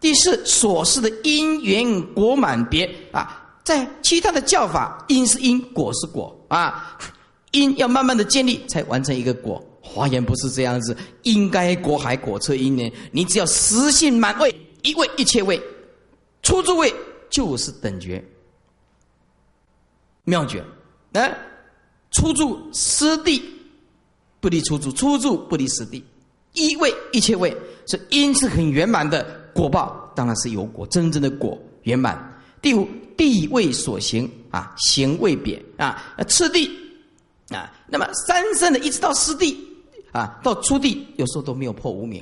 第四，所示的因缘果满别。啊，在其他的教法，因是因，果是果。啊，因要慢慢的建立，才完成一个果。华严不是这样子，应该果海果测因缘，你只要实性满位，一位一切位，出诸位就是等觉。妙觉，哎，出住师地不离出住，出住不离师地，一位一切位是因是很圆满的果报，当然是有果，真正的果圆满。第五地位所行啊，行位别啊，次第啊，那么三圣的一直到师地。啊，到初地有时候都没有破无名，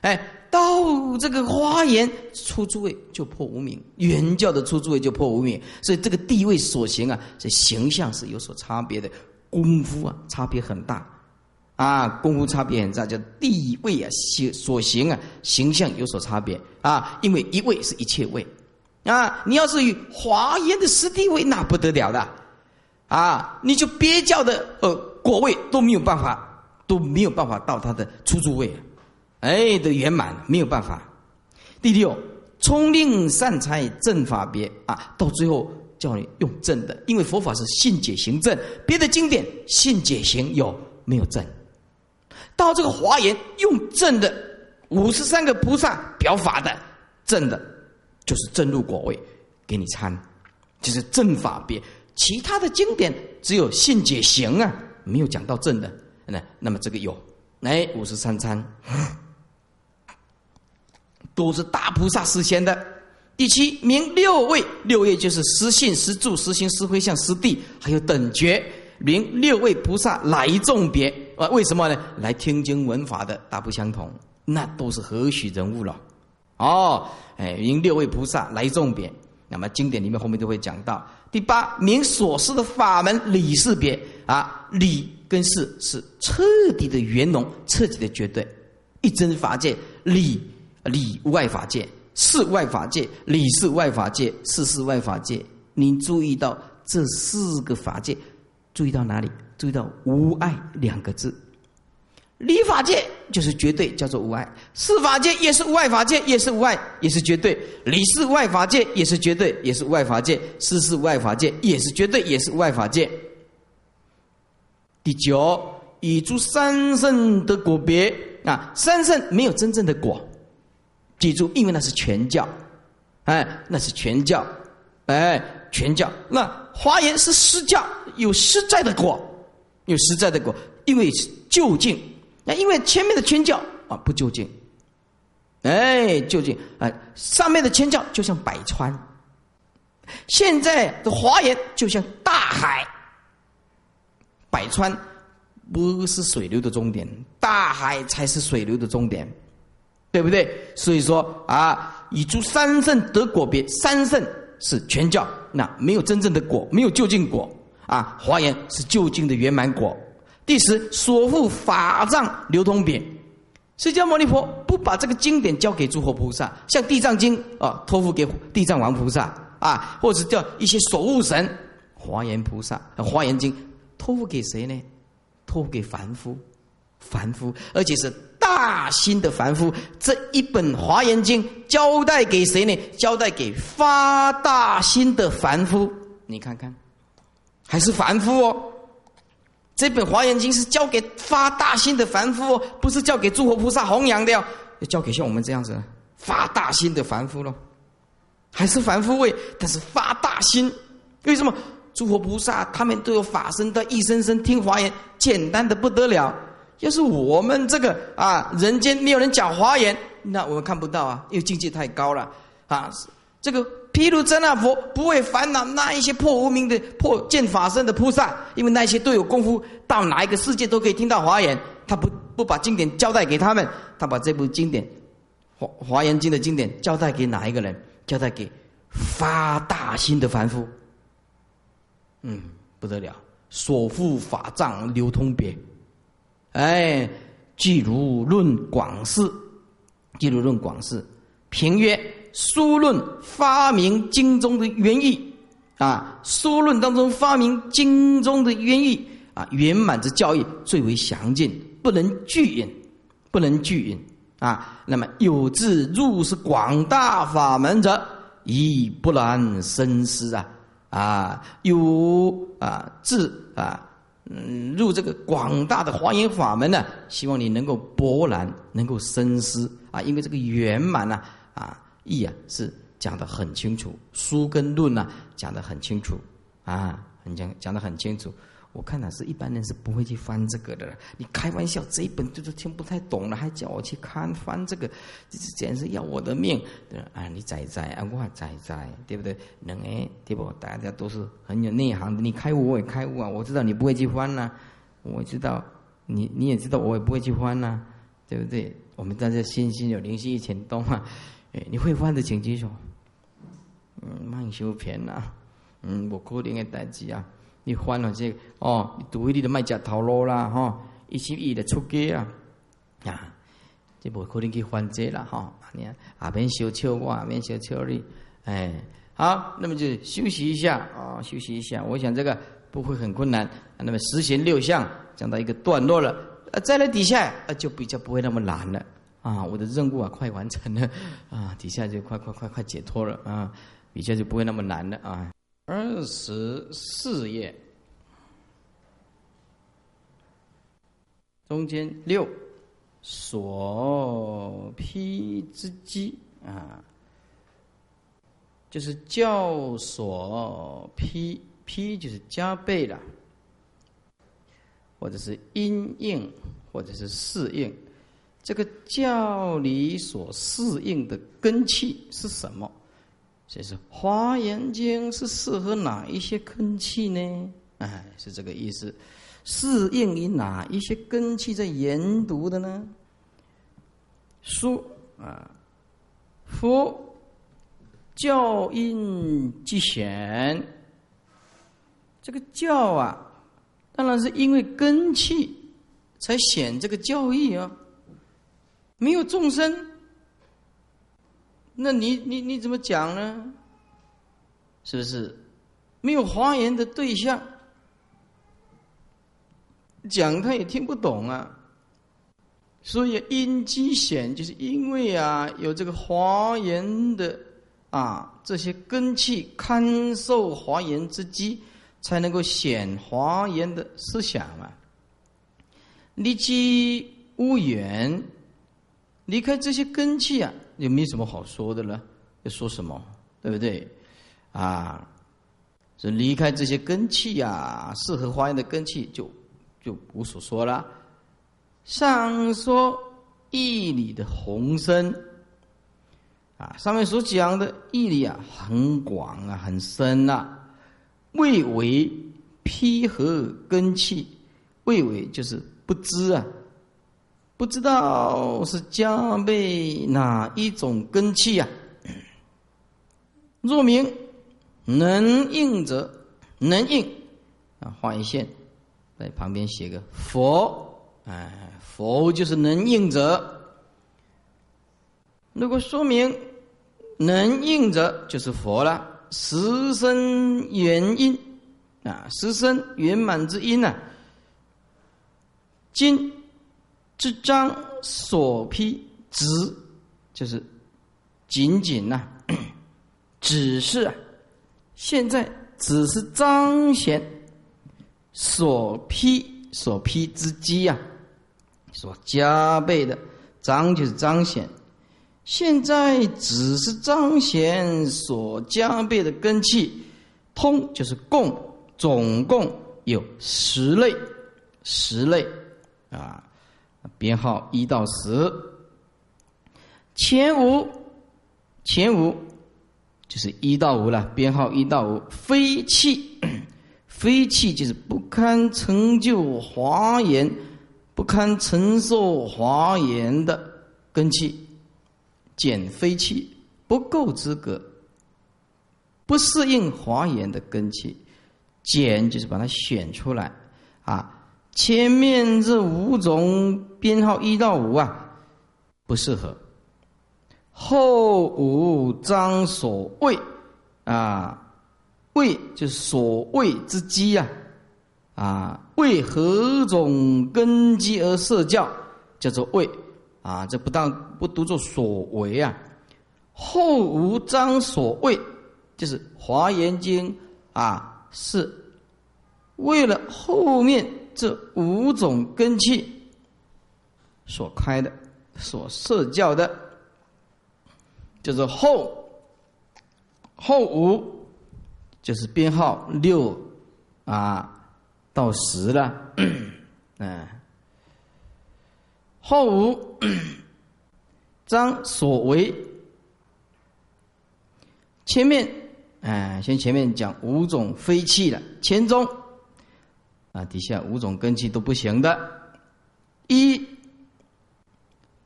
哎，到这个花园出诸位就破无名，原教的出诸位就破无名，所以这个地位所行啊，这形象是有所差别的，功夫啊差别很大，啊，功夫差别很大，叫地位啊行所行啊形象有所差别啊，因为一位是一切位，啊，你要是与华严的师地位那不得了的，啊，你就别教的呃果位都没有办法。都没有办法到他的出租位，哎，的圆满没有办法。第六，聪令善财正法别啊，到最后叫你用正的，因为佛法是信解行正，别的经典信解行有没有正？到这个华严用正的五十三个菩萨表法的正的，就是正入果位给你参，就是正法别。其他的经典只有信解行啊，没有讲到正的。那那么这个有，哎，五十三参都是大菩萨实现的。第七名六位，六位就是实信、实住、实行、实回向、实地，还有等觉，名六位菩萨来众别啊？为什么呢？来听经闻法的大不相同，那都是何许人物了？哦，哎，因六位菩萨来众别，那么经典里面后面都会讲到。第八名所示的法门理事别啊，理。跟事是彻底的圆融，彻底的绝对。一真法界，理理外法界，事外法界，理是外法界，事是外法界。你注意到这四个法界，注意到哪里？注意到无爱两个字。理法界就是绝对，叫做无爱；事法界也是无碍法界，也是无爱，也是绝对；理是外法界也是绝对，也是外法界；事是外法界也是绝对，也是外法界。第九，以诸三圣的果别啊，三圣没有真正的果，记住，因为那是全教，哎，那是全教，哎，全教。那华严是实教，有实在的果，有实在的果，因为就近，那因为前面的全教啊不就近，哎，就近啊，上面的全教就像百川，现在的华严就像大海。百川不是水流的终点，大海才是水流的终点，对不对？所以说啊，以诸三圣得果别，三圣是全教，那没有真正的果，没有就近果啊。华严是究竟的圆满果。第十，所护法藏流通品，释迦牟尼佛不把这个经典交给诸佛菩萨，像地藏经啊，托付给地藏王菩萨啊，或者叫一些守护神，华严菩萨，华严经。托付给谁呢？托付给凡夫，凡夫，而且是大心的凡夫。这一本华严经交代给谁呢？交代给发大心的凡夫。你看看，还是凡夫哦。这本华严经是交给发大心的凡夫哦，不是交给诸佛菩萨弘扬的哦，要交给像我们这样子发大心的凡夫喽。还是凡夫位，但是发大心，为什么？诸佛菩萨他们都有法身，的一声声听华言，简单的不得了。要是我们这个啊，人间没有人讲华言，那我们看不到啊，因为境界太高了啊。这个譬如真那佛不会烦恼那一些破无名的破见法身的菩萨，因为那些都有功夫，到哪一个世界都可以听到华严。他不不把经典交代给他们，他把这部经典华华严经的经典交代给哪一个人？交代给发大心的凡夫。嗯，不得了，所复法藏流通别，哎，即如论广释，即如论广释，评曰：书论发明经中的原意啊，书论当中发明经中的原意啊，圆满之教义最为详尽，不能具引，不能具引啊，那么有志入是广大法门者，亦不难深思啊啊，有啊志啊，嗯，入这个广大的华严法门呢，希望你能够博然，能够深思啊，因为这个圆满呢啊义啊是讲的很清楚，书跟论呢讲的很清楚啊，很讲讲的很清楚。我看哪是一般人是不会去翻这个的。你开玩笑，这一本就是听不太懂了，还叫我去看翻这个，这简直要我的命！啊，你仔仔啊，我仔仔，对不对？能哎，对不？大家都是很有内行的。你开悟我也开悟啊，我知道你不会去翻呐，我知道你你也知道我也不会去翻呐，对不对？我们大家心心有灵犀一点通啊！哎，你会翻的请举手。嗯，慢修片呐，嗯，我可能的代志啊。你翻了这哦，你读你的卖假头路啦，哈，一起一的出街啊，啊，这不可能去翻这了哈。你看啊，边小笑我，边小笑你，哎，好，那么就休息一下啊，休息一下。我想这个不会很困难。那么十行六项讲到一个段落了，呃，再来底下啊，就比较不会那么难了啊。我的任务啊，快完成了啊，底下就快快快快解脱了啊，底下就不会那么难了啊。二十四页，中间六所披之机啊，就是教所披披，就是加倍了，或者是因应，或者是适应。这个教理所适应的根器是什么？这是《华严经》是适合哪一些根器呢？哎，是这个意思，适应于哪一些根器在研读的呢？书啊，佛教因即显，这个教啊，当然是因为根器才显这个教义啊，没有众生。那你你你怎么讲呢？是不是没有华严的对象讲他也听不懂啊？所以因机显，就是因为啊有这个华严的啊这些根器堪受华严之机，才能够显华严的思想啊。离机无缘，离开这些根器啊。也没什么好说的了，要说什么，对不对？啊，是离开这些根器啊，适合华严的根器就就无所说了。上说义理的宏深，啊，上面所讲的义理啊，很广啊，很深呐。未为披合根器，未为就是不知啊。不知道是加倍哪一种根器呀？若明能应者，能应啊，画一线，在旁边写个佛，哎，佛就是能应者。如果说明能应者，就是佛了。十身原因啊，十身圆满之因呢？今。这张所批只就是仅仅呐，只是啊，现在只是彰显所批所批之机呀，所加倍的彰就是彰显，现在只是彰显所加倍的根器，通就是共，总共有十类，十类啊。编号一到十，前五，前五就是一到五了。编号一到五，非气，非气就是不堪成就华严、不堪承受华严的根气，减非气不够资格，不适应华严的根气，减就是把它选出来啊。前面这五种编号一到五啊，不适合。后五章所谓啊，谓就是所谓之机呀，啊，为何种根基而设教，叫做谓。啊，这不当不读作所为啊。后无章所谓，就是《华严经》啊，是为了后面这五种根器所开的、所设教的，就是后后五，就是编号六啊到十了，嗯。后五章所为，前面哎，先前面讲五种非气了，前中啊，底下五种根器都不行的。一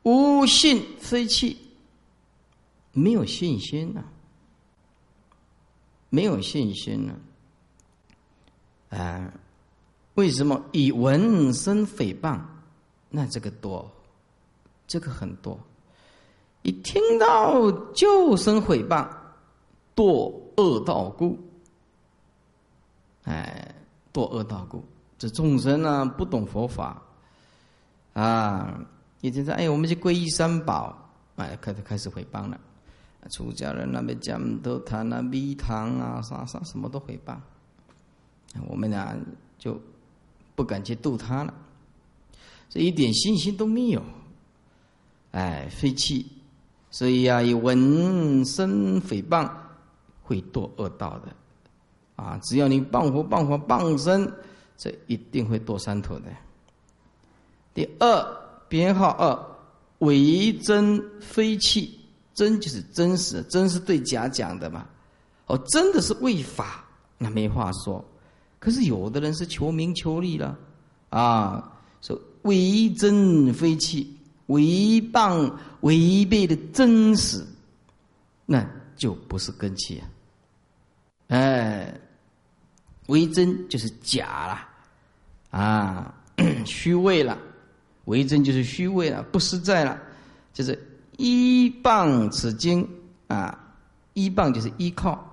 无信非气，没有信心呐，没有信心呢，啊，为什么以闻声诽谤？那这个多，这个很多，一听到就生诽谤，堕恶道故。哎，堕恶道故，这众生呢不懂佛法，啊，一听说哎，我们去皈依三宝，哎，开始开始诽谤了，出家人那边讲都谈那蜜糖啊啥啥什么都诽谤，我们俩就不敢去度他了。这一点信心都没有，哎，废气，所以啊，以闻声诽谤会堕恶道的，啊，只要你谤佛、谤佛、谤身，这一定会堕三途的。第二编号二，为真非气，真就是真实，真是对假讲的嘛，哦，真的是为法，那没话说。可是有的人是求名求利了，啊，说。为真非气，违谤违背的真实，那就不是根气啊！哎，为真就是假了啊，虚伪了；为真就是虚伪了，不实在了。就是依傍此经啊，依傍就是依靠，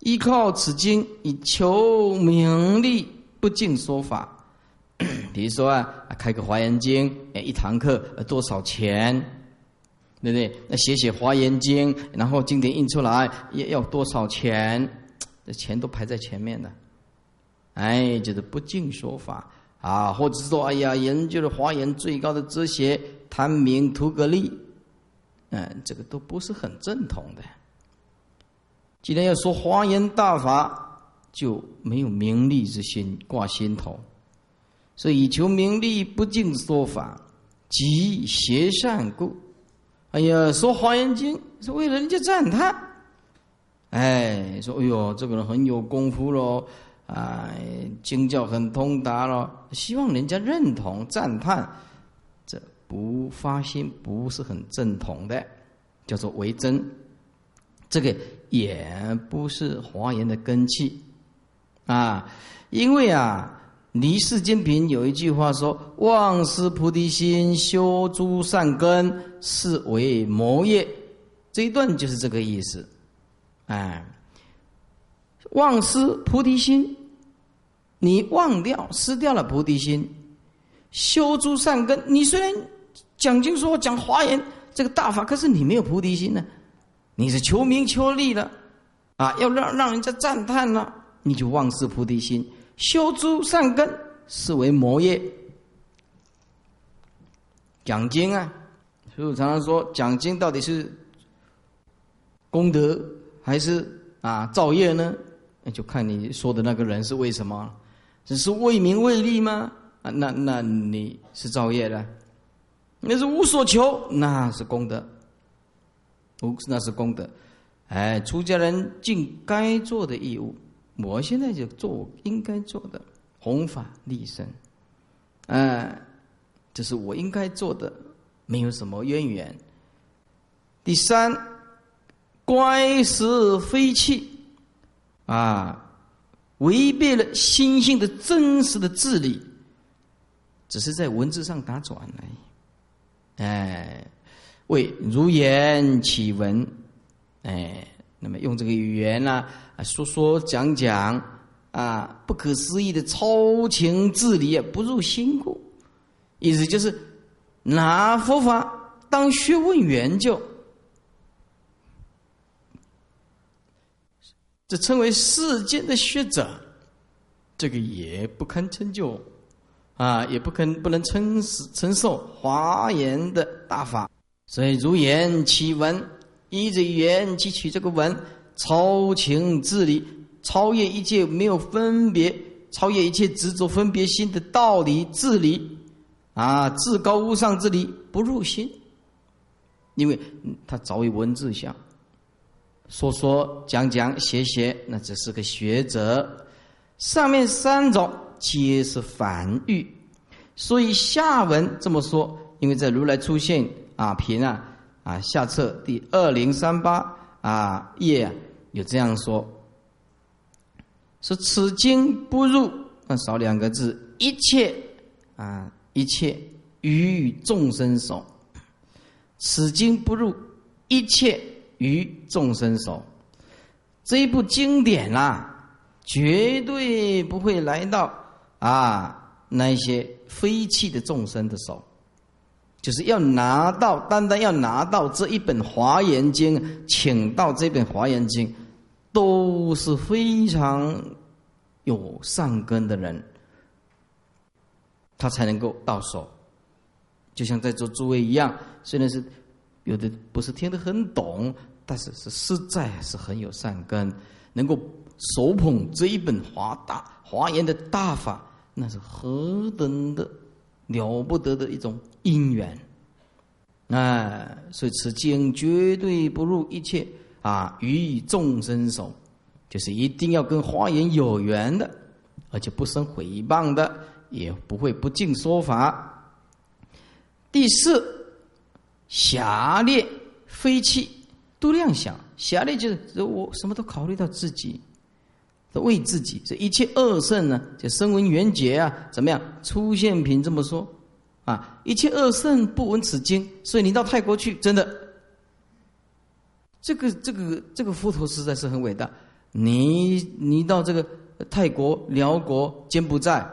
依靠此经以求名利，不敬说法。比如说啊，开个华严经，哎，一堂课多少钱？对不对？那写写华严经，然后经典印出来要要多少钱？这钱都排在前面的。哎，就是不敬说法啊，或者说，哎呀，研究了华严最高的哲学，贪名图个利，嗯，这个都不是很正统的。既然要说华严大法，就没有名利之心挂心头。所以求名利不敬说法，即邪善故。哎呀，说华严经是为了人家赞叹。哎，说哎呦，这个人很有功夫喽，啊，经教很通达了，希望人家认同赞叹。这不发心不是很正统的，叫做为真。这个也不是华严的根器啊，因为啊。离世间品有一句话说：“忘失菩提心，修诸善根，是为魔业。”这一段就是这个意思。哎，忘失菩提心，你忘掉、失掉了菩提心，修诸善根。你虽然讲经说讲华严这个大法，可是你没有菩提心呢，你是求名求利的啊，要让让人家赞叹了，你就忘失菩提心。修诸善根，是为魔业。讲经啊，所以我常常说，讲经到底是功德还是啊造业呢？那就看你说的那个人是为什么，只是为名为利吗？啊，那那你是造业的，那是无所求，那是功德，无那是功德。哎，出家人尽该做的义务。我现在就做应该做的弘法利生，哎，这是我应该做的，没有什么渊源。第三，乖实非气，啊，违背了心性的真实的治理，只是在文字上打转而已。哎，为如言起文，哎。那么用这个语言呢，说说讲讲，啊，不可思议的超情自理，不入心故，意思就是拿佛法当学问研究，这称为世间的学者，这个也不堪成就，啊，也不肯不能承承受华严的大法。所以如言其文，依着语言汲取这个文，超情自理，超越一切没有分别，超越一切执着分别心的道理自理。啊，至高无上之理不入心，因为他早已文字相，说说讲讲写写，那只是个学者。上面三种皆是凡欲，所以下文这么说，因为在如来出现啊平啊啊下册第二零三八啊页有这样说，是此经不入，那少两个字，一切啊。一切于众生手，此经不入，一切于众生手。这一部经典啊，绝对不会来到啊那些非气的众生的手，就是要拿到，单单要拿到这一本华严经，请到这本华严经，都是非常有善根的人。他才能够到手，就像在座诸位一样，虽然是有的不是听得很懂，但是是实在是很有善根，能够手捧这一本华大华严的大法，那是何等的了不得的一种因缘！哎，所以此经绝对不入一切啊，予以众生手，就是一定要跟华严有缘的，而且不生诽谤的。也不会不敬说法。第四，狭劣非气度量想，狭劣就是我什么都考虑到自己，都为自己。这一切恶圣呢，就声闻缘觉啊，怎么样？出现品这么说啊，一切恶圣不闻此经，所以你到泰国去，真的，这个这个这个佛陀实在是很伟大。你你到这个泰国、辽国、柬埔寨。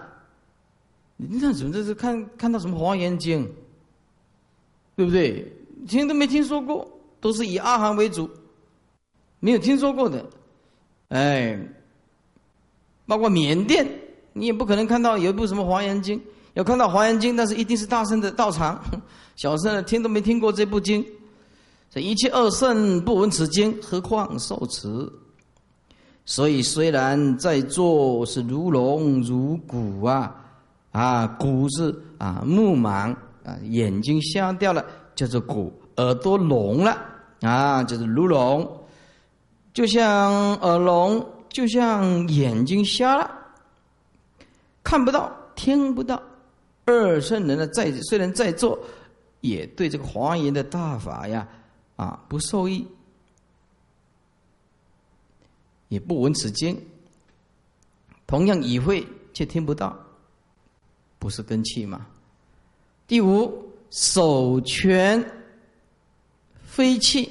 你看，怎么这是看看到什么《华严经》，对不对？听都没听说过，都是以阿含为主，没有听说过的。哎，包括缅甸，你也不可能看到有一部什么《华严经》。要看到《华严经》，但是一定是大圣的道场，小圣听都没听过这部经。这一切二圣不闻此经，何况受持？所以虽然在座是如龙如鼓啊。啊，骨是啊，目盲啊，眼睛瞎掉了，叫做骨；耳朵聋了啊，就是如聋，就像耳聋，就像眼睛瞎了，看不到，听不到。二圣人呢，在虽然在座，也对这个华严的大法呀，啊，不受益，也不闻此经，同样已会却听不到。不是根气吗？第五，手权非气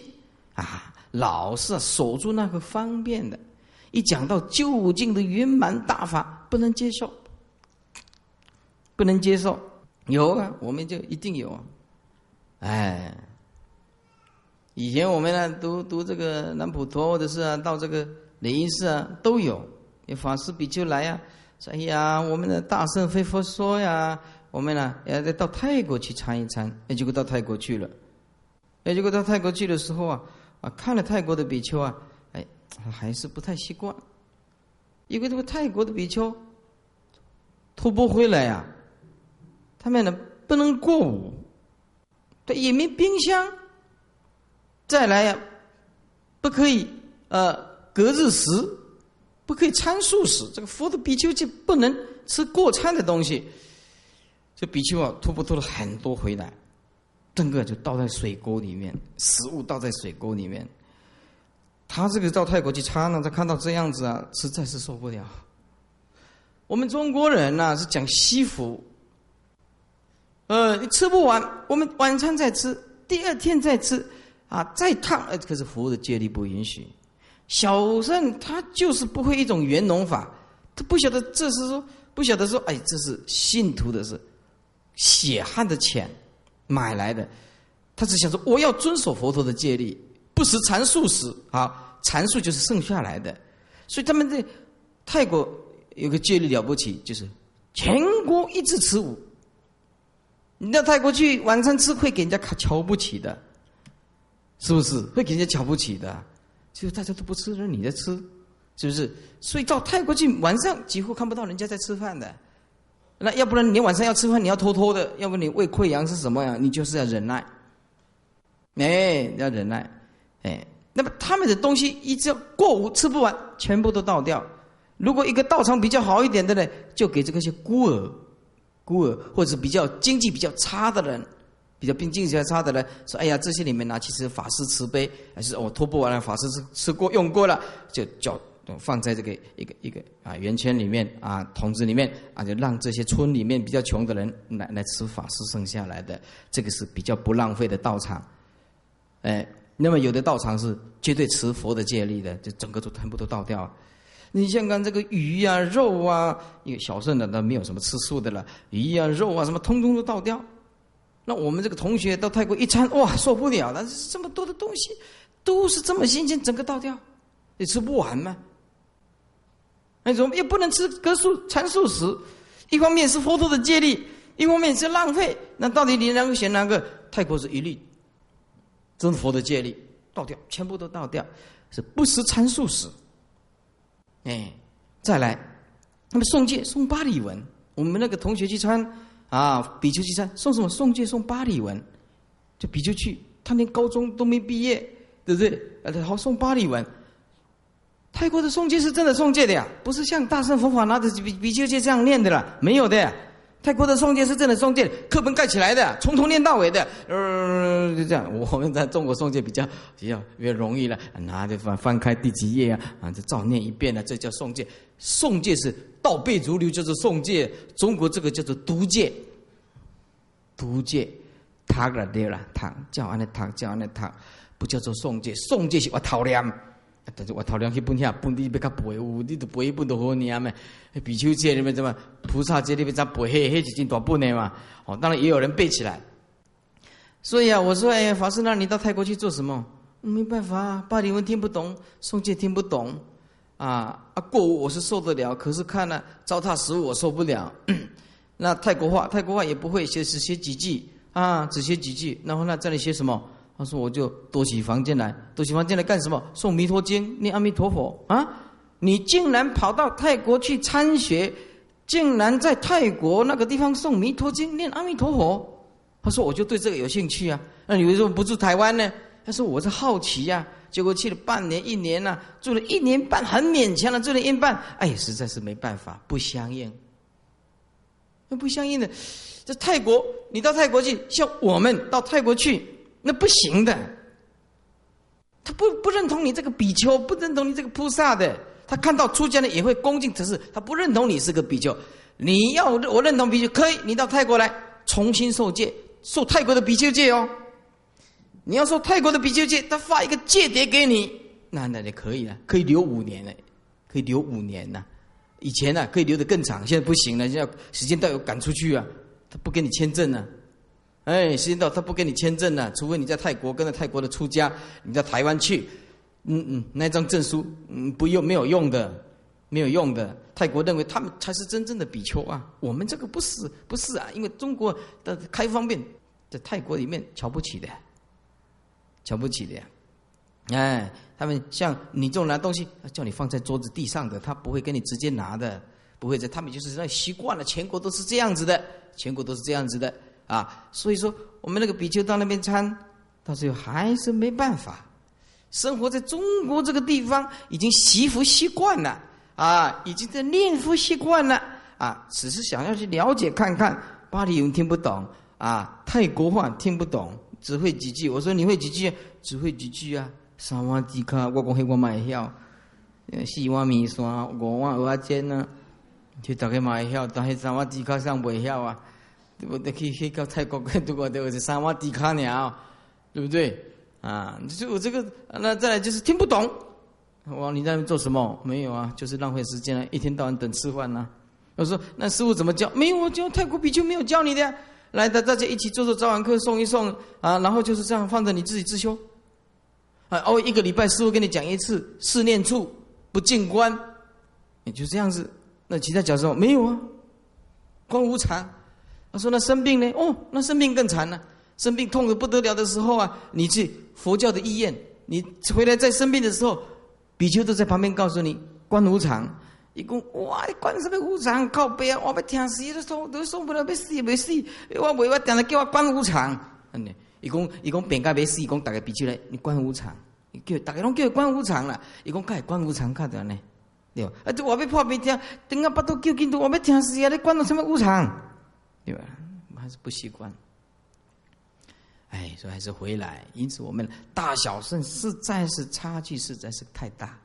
啊，老是守住那个方便的，一讲到究竟的圆满大法，不能接受，不能接受。有啊，我们就一定有啊。哎，以前我们呢读读这个南普陀，或者是啊到这个雷音寺啊，都有有法师比丘来呀。说：“哎呀，我们的大圣非佛说呀，我们呢要再到泰国去参一参。结果到泰国去了。哎，结果到泰国去的时候啊，啊，看了泰国的比丘啊，哎，还是不太习惯。因为这个泰国的比丘，徒步回来呀，他们呢不能过午，对，也没冰箱。再来呀，不可以呃隔日食。”不可以餐素食，这个佛的比丘就不能吃过餐的东西。这比丘啊，吐不吐了很多回来，整个就倒在水沟里面，食物倒在水沟里面。他这个到泰国去参呢，他看到这样子啊，实在是受不了。我们中国人呢是讲惜福，呃，你吃不完，我们晚餐再吃，第二天再吃，啊，再烫，呃，可是服务的戒律不允许。小圣他就是不会一种圆融法，他不晓得这是说不晓得说，哎，这是信徒的是血汗的钱，买来的，他只想说我要遵守佛陀的戒律，不食禅素食啊，禅素就是剩下来的，所以他们在泰国有个戒律了不起，就是全国一致吃五。你到泰国去晚餐吃会给人家瞧不起的，是不是？会给人家瞧不起的，就是大家都不吃，那你在吃，是不是？所以到泰国去晚上几乎看不到人家在吃饭的。那要不然你晚上要吃饭，你要偷偷的；要不你胃溃疡是什么呀？你就是要忍耐，哎，要忍耐，哎。那么他们的东西一直过午吃不完，全部都倒掉。如果一个道场比较好一点的呢，就给这个些孤儿、孤儿或者比较经济比较差的人，比较经济比较差的人，说：“哎呀，这些里面呢，其实法师慈悲，还是我拖不完了，法师吃吃过用过了，就叫。”放在这个一个一个啊圆圈里面啊桶子里面啊，就让这些村里面比较穷的人来来吃法师剩下来的，这个是比较不浪费的道场。哎，那么有的道场是绝对持佛的戒律的，就整个都全部都倒掉。你像看这个鱼啊肉啊，因为小圣的那没有什么吃素的了，鱼啊肉啊什么通通都倒掉。那我们这个同学到泰国一餐哇受不了了，这么多的东西都是这么新鲜，整个倒掉，你吃不完吗？那种又不能吃格素餐素食，一方面是佛陀的戒律，一方面是浪费。那到底你能够选哪个？泰国是一律，真佛的戒律倒掉，全部都倒掉，是不食餐素食。哎，再来，那么送戒送巴里文，我们那个同学去参啊，比丘去参送什么？送戒送巴里文，就比丘去，他连高中都没毕业，对不对？呃，好送巴里文。泰国的诵戒是真的诵戒的呀，不是像大乘佛法拿着比比丘戒这样念的了，没有的。泰国的诵戒是真的诵戒，课本盖起来的，从头念到尾的，呃，就这样。我们在中国诵戒比较比较比较容易了，拿着翻翻开第几页啊，啊，就照念一遍了，这叫诵戒。诵戒是倒背如流，就是诵戒。中国这个叫做读戒，读戒，读了对了，读叫安尼读叫安尼读，不叫做诵戒，诵戒是我讨念。但是我头两去本下，本地要较背有，你都背一本都好念咩？比丘戒里面怎么菩萨戒里面咋背？嘿，嘿，几经大本的嘛？哦，当然也有人背起来。所以啊，我说，哎，法师，那你到泰国去做什么？没办法，巴黎文听不懂，诵戒听不懂，啊啊，过午我是受得了，可是看了糟蹋食物我受不了。那泰国话，泰国话也不会，写只写几句啊，只写几句，然后呢这里写什么？他说：“我就躲起房间来，躲起房间来干什么？诵弥陀经，念阿弥陀佛啊！你竟然跑到泰国去参学，竟然在泰国那个地方诵弥陀经，念阿弥陀佛。”他说：“我就对这个有兴趣啊。那你为什么不住台湾呢？”他说：“我是好奇呀。”结果去了半年、一年呢，住了一年半，很勉强了，住了一年半，哎，实在是没办法，不相应。那不相应的，这泰国，你到泰国去，像我们到泰国去。那不行的，他不不认同你这个比丘，不认同你这个菩萨的。他看到出家人也会恭敬，只是他不认同你是个比丘。你要我认同比丘，可以，你到泰国来重新受戒，受泰国的比丘戒哦。你要受泰国的比丘戒，他发一个戒牒给你，那那就可以了，可以留五年了，可以留五年呢。以前呢可以留得更长，现在不行了，现在时间到有赶出去啊，他不给你签证呢。哎，时间到，他不给你签证了，除非你在泰国跟着泰国的出家，你在台湾去，嗯嗯，那张证书，嗯，不用，没有用的，没有用的。泰国认为他们才是真正的比丘啊，我们这个不是，不是啊，因为中国的开方便，在泰国里面瞧不起的，瞧不起的呀。哎，他们像你这种拿东西，叫你放在桌子地上的，他不会跟你直接拿的，不会在，他们就是那习惯了，全国都是这样子的，全国都是这样子的。啊，所以说我们那个比丘到那边参，到最后还是没办法。生活在中国这个地方，已经习福习惯了啊，已经在念佛习惯了啊，只是想要去了解看看。巴黎文听不懂啊，泰国话听不懂，只会几句。我说你会几句？只会几句啊。三瓦地卡，我讲黑我买晓。四瓦米线，五瓦蚵仔煎啊，就大概买晓，但是三瓦地卡上袂晓啊。对不对？可以可以到泰国看，如果对我是三瓦迪卡鸟，对不对？啊，就我这个，那再来就是听不懂。我你在做什么？没有啊，就是浪费时间了，一天到晚等吃饭呢。我说那师傅怎么教？没有，我教泰国比丘没有教你的。来的大家一起做做早晚课，送一送啊，然后就是这样放着你自己自修。啊，哦，一个礼拜师傅跟你讲一次四念处不净观，也就这样子。那其他讲说没有啊，观无常。他说那生病呢？哦，那生病更惨了。生病痛得不得了的时候啊，你去佛教的医院，你回来在生病的时候，比丘都在旁边告诉你观无常。一共哇，你观什么无常？靠背啊！我要听死都送都送不了，要死也没死。我为我定来叫我观无常。嗯，一共一共变个没死，一共大家比丘来，你观无常，叫大家拢叫观无常了。一共该观无常看的呢，对吧？啊，我要破病听，等下把都叫进度，我要听死啊！你观到什么无常？对吧我？还是不习惯。哎，所以还是回来。因此，我们大小圣实在是差距实在是太大，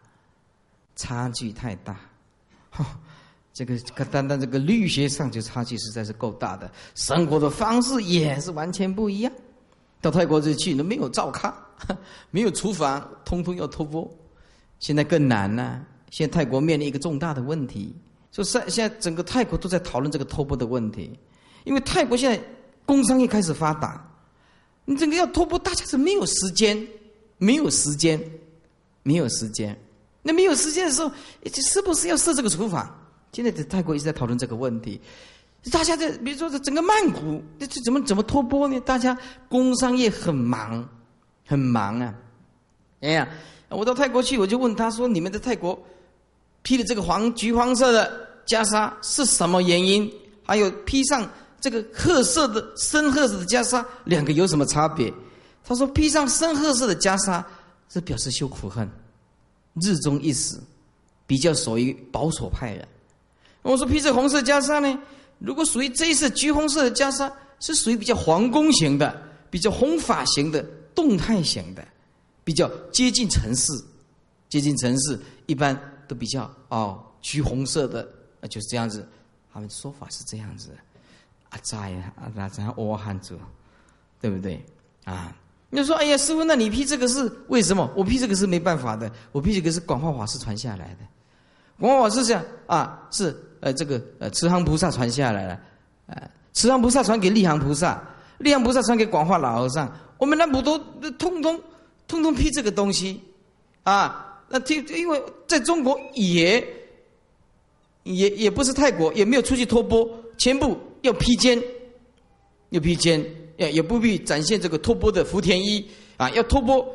差距太大。这个单单这个力学上就差距实在是够大的，生活的方式也是完全不一样。到泰国这去，都没有照看，没有厨房，通通要托钵。现在更难了。现在泰国面临一个重大的问题，说现现在整个泰国都在讨论这个托钵的问题，因为泰国现在工商业开始发达。你整个要托钵，大家是没有时间，没有时间，没有时间。那没有时间的时候，是不是要设这个厨房？现在在泰国一直在讨论这个问题。大家在比如说这整个曼谷，这这怎么怎么托钵呢？大家工商业很忙，很忙啊。哎呀，我到泰国去，我就问他说：“你们在泰国披的这个黄橘黄色的袈裟是什么原因？还有披上？”这个褐色的深褐色的袈裟，两个有什么差别？他说：披上深褐色的袈裟是表示修苦恨，日中一死，比较属于保守派的。我说披着红色袈裟呢，如果属于这一次橘红色的袈裟，是属于比较皇宫型的，比较弘法型的，动态型的，比较接近城市，接近城市，一般都比较哦橘红色的，就是这样子。他们说法是这样子。的啊在啊，啊那咱阿汉族，对不对？啊，你说，哎呀，师傅，那你批这个是为什么？我批这个是没办法的，我批这个是广化法师传下来的。广化法师讲啊，是呃这个呃慈航菩萨传下来了，呃慈航菩萨传给利航菩萨，利航菩萨传给广化老和尚，我们那普都通通通通批这个东西啊。那听，因为在中国也也也不是泰国，也没有出去托钵，全部。要披肩，要披肩，也也不必展现这个托钵的福田衣啊。要托钵，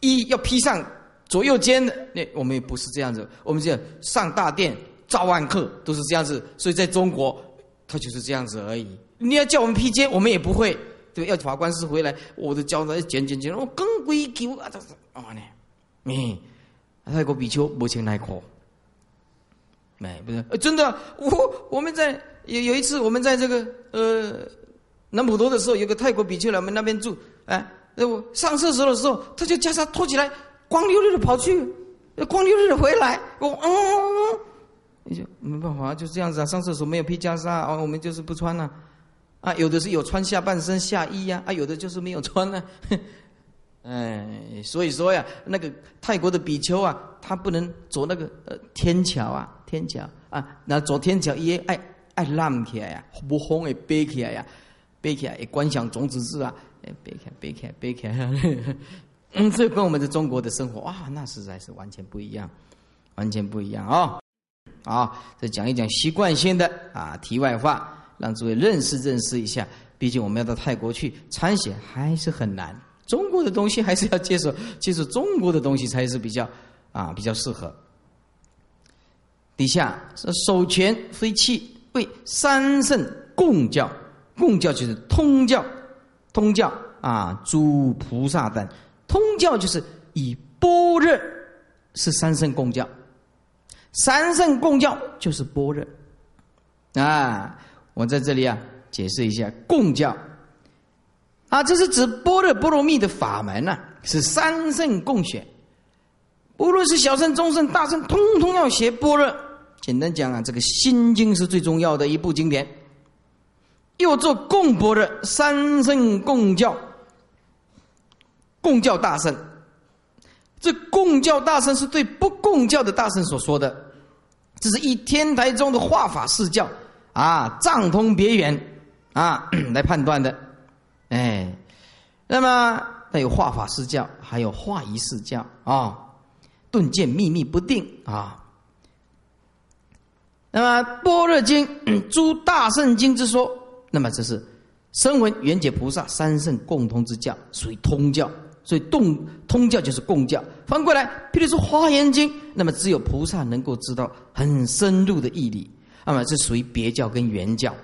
衣要披上左右肩的。那我们也不是这样子，我们这上大殿造万客都是这样子。所以在中国，他就是这样子而已。你要叫我们披肩，我们也不会。对，要法官师回来，我的教他剪剪剪，我更规矩啊，这是啊呢。嗯，泰国比丘无情奈何，没不是，真的，我我们在。有有一次，我们在这个呃南普陀的时候，有个泰国比丘来我们那边住，哎，那我上厕所的时候，他就袈裟脱起来，光溜溜的跑去，光溜溜的回来，我嗯，你就没办法，就这样子啊，上厕所没有披袈裟啊，我们就是不穿了，啊，有的是有穿下半身下衣呀，啊，有的就是没有穿呢，哎，所以说呀，那个泰国的比丘啊，他不能走那个呃天桥啊，天桥啊，那走天桥也哎。爱烂起来呀，不风会背起来呀，背起来也观想种子字啊，背起来背起来背起来，嗯，这跟我们的中国的生活哇，那实在是完全不一样，完全不一样啊！啊，再讲一讲习惯性的啊，题外话，让诸位认识认识一下。毕竟我们要到泰国去参写还是很难，中国的东西还是要接受，接受中国的东西才是比较啊比较适合。底下是手拳飞气。为三圣共教，共教就是通教，通教啊，诸菩萨等通教就是以般若是三圣共教，三圣共教就是般若啊。我在这里啊解释一下共教啊，这是指般若波罗蜜的法门呐，是三圣共学，无论是小圣、中圣、大圣，通通要学般若。简单讲啊，这个《心经》是最重要的一部经典。又做共博的三圣共教，共教大圣。这共教大圣是对不共教的大圣所说的，这是以天台中的化法释教啊，藏通别圆啊来判断的。哎，那么还有化法释教，还有化仪释教啊，顿见秘密不定啊。那么般若经 诸大圣经之说，那么这是声闻缘觉菩萨三圣共通之教，属于通教。所以，动通教就是共教。反过来，譬如说《华严经》，那么只有菩萨能够知道很深入的义理，那么这属于别教跟原教，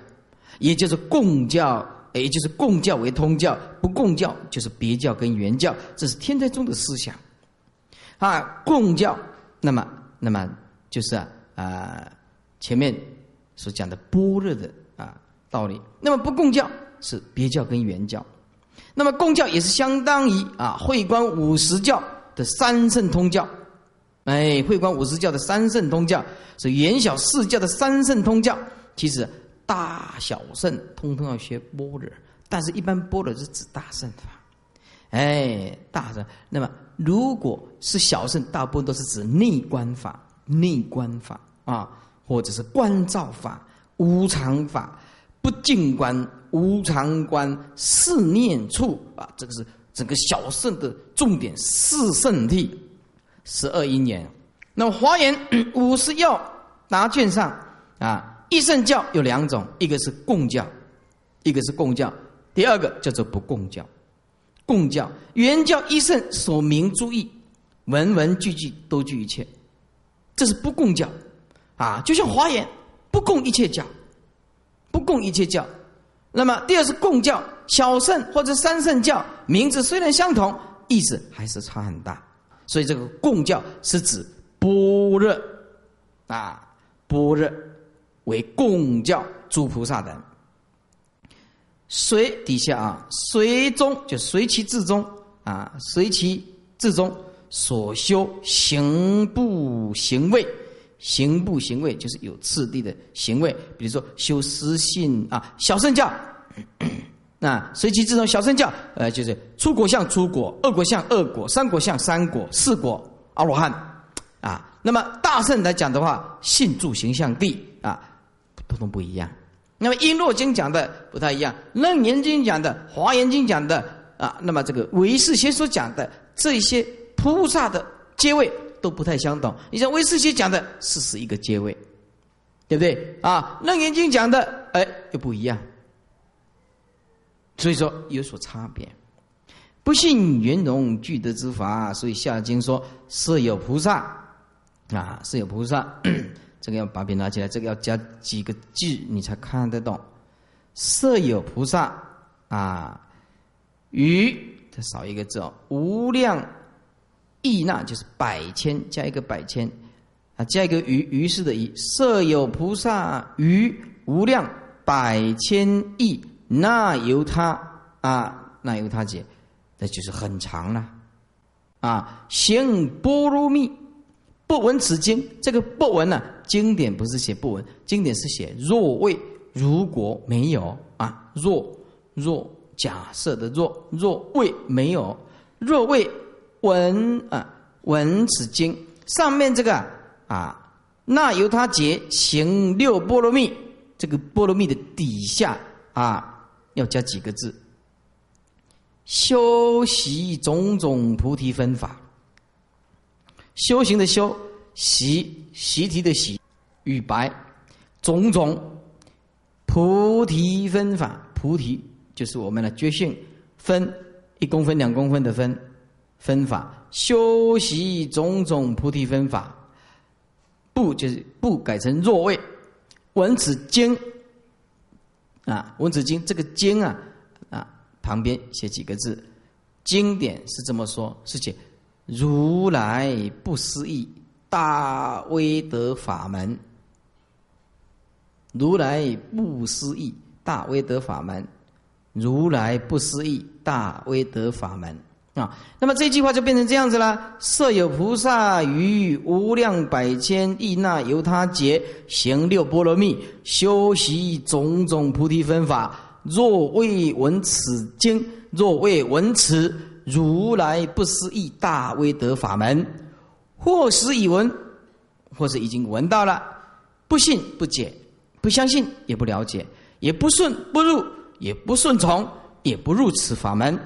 也就是共教，也就是共教为通教，不共教就是别教跟原教，这是天台宗的思想。啊，共教，那么，那么就是啊，前面所讲的般若的啊道理。那么不共教是别教跟原教。那么共教也是相当于啊会观五十教的三圣通教，哎，会观五十教的三圣通教是元小四教的三圣通教。其实大小圣通通要学般若，但是一般般若是指大圣法，哎，大圣。那么如果是小圣，大部分都是指内观法、内观法啊，或者是观照法、无常法、不净观。无常观四念处啊，这个是整个小圣的重点四圣谛，十二因缘。那么华严 五十要答卷上啊，一圣教有两种，一个是共教，一个是共教，第二个叫做不共教。共教原教一圣所明诸义，文文句句都具一切，这是不共教啊。就像华严不共一切教，不共一切教。那么，第二是共教，小圣或者三圣教，名字虽然相同，意思还是差很大。所以，这个共教是指般若啊，般若为共教诸菩萨等。随底下啊，随中就随其至中啊，随其至中所修行不行位。行不行位就是有次第的行为，比如说修私信啊，小圣教，那随其自中小圣教，呃，就是出国相出国，二国相二国，三国相三国，四国阿罗汉啊。那么大圣来讲的话，信住形象地啊，通通不一样。那么《璎珞经》讲的不太一样，《楞严经》讲的，《华严经》讲的啊，那么这个唯识学所讲的这些菩萨的阶位。都不太相同。你像威士忌讲的四十一个阶位，对不对啊？楞严经讲的哎又不一样，所以说有所差别。不信圆融具德之法，所以下经说色有菩萨啊，设有菩萨。这个要把笔拿起来，这个要加几个字你才看得懂。色有菩萨啊，于再少一个字哦，无量。亿那就是百千加一个百千，啊，加一个于于是的于，设有菩萨于无量百千亿，那由他啊，那由他解，那就是很长了，啊，行波罗蜜，不闻此经，这个不闻呢，经典不是写不闻，经典是写若未，如果没有。啊，若若假设的若若未没有，若未。闻啊，闻此经上面这个啊，那由他结行六波罗蜜，这个波罗蜜的底下啊，要加几个字？修习种种菩提分法，修行的修，习习题的习，与白种种菩提分法，菩提就是我们的觉性分一公分、两公分的分。分法修习种种菩提分法，不就是不改成若位？闻此经啊，闻此经这个经啊啊旁边写几个字，经典是这么说，是写如来不思议大威德法门，如来不思议大威德法门，如来不思议大威德法门。啊，那么这句话就变成这样子了：设有菩萨于无量百千亿那由他劫行六波罗蜜，修习种种菩提分法。若未闻此经，若未闻此如来不思议大威德法门，或是已闻，或是已经闻到了，不信不解，不相信也不了解，也不顺不入，也不顺从，也不入此法门，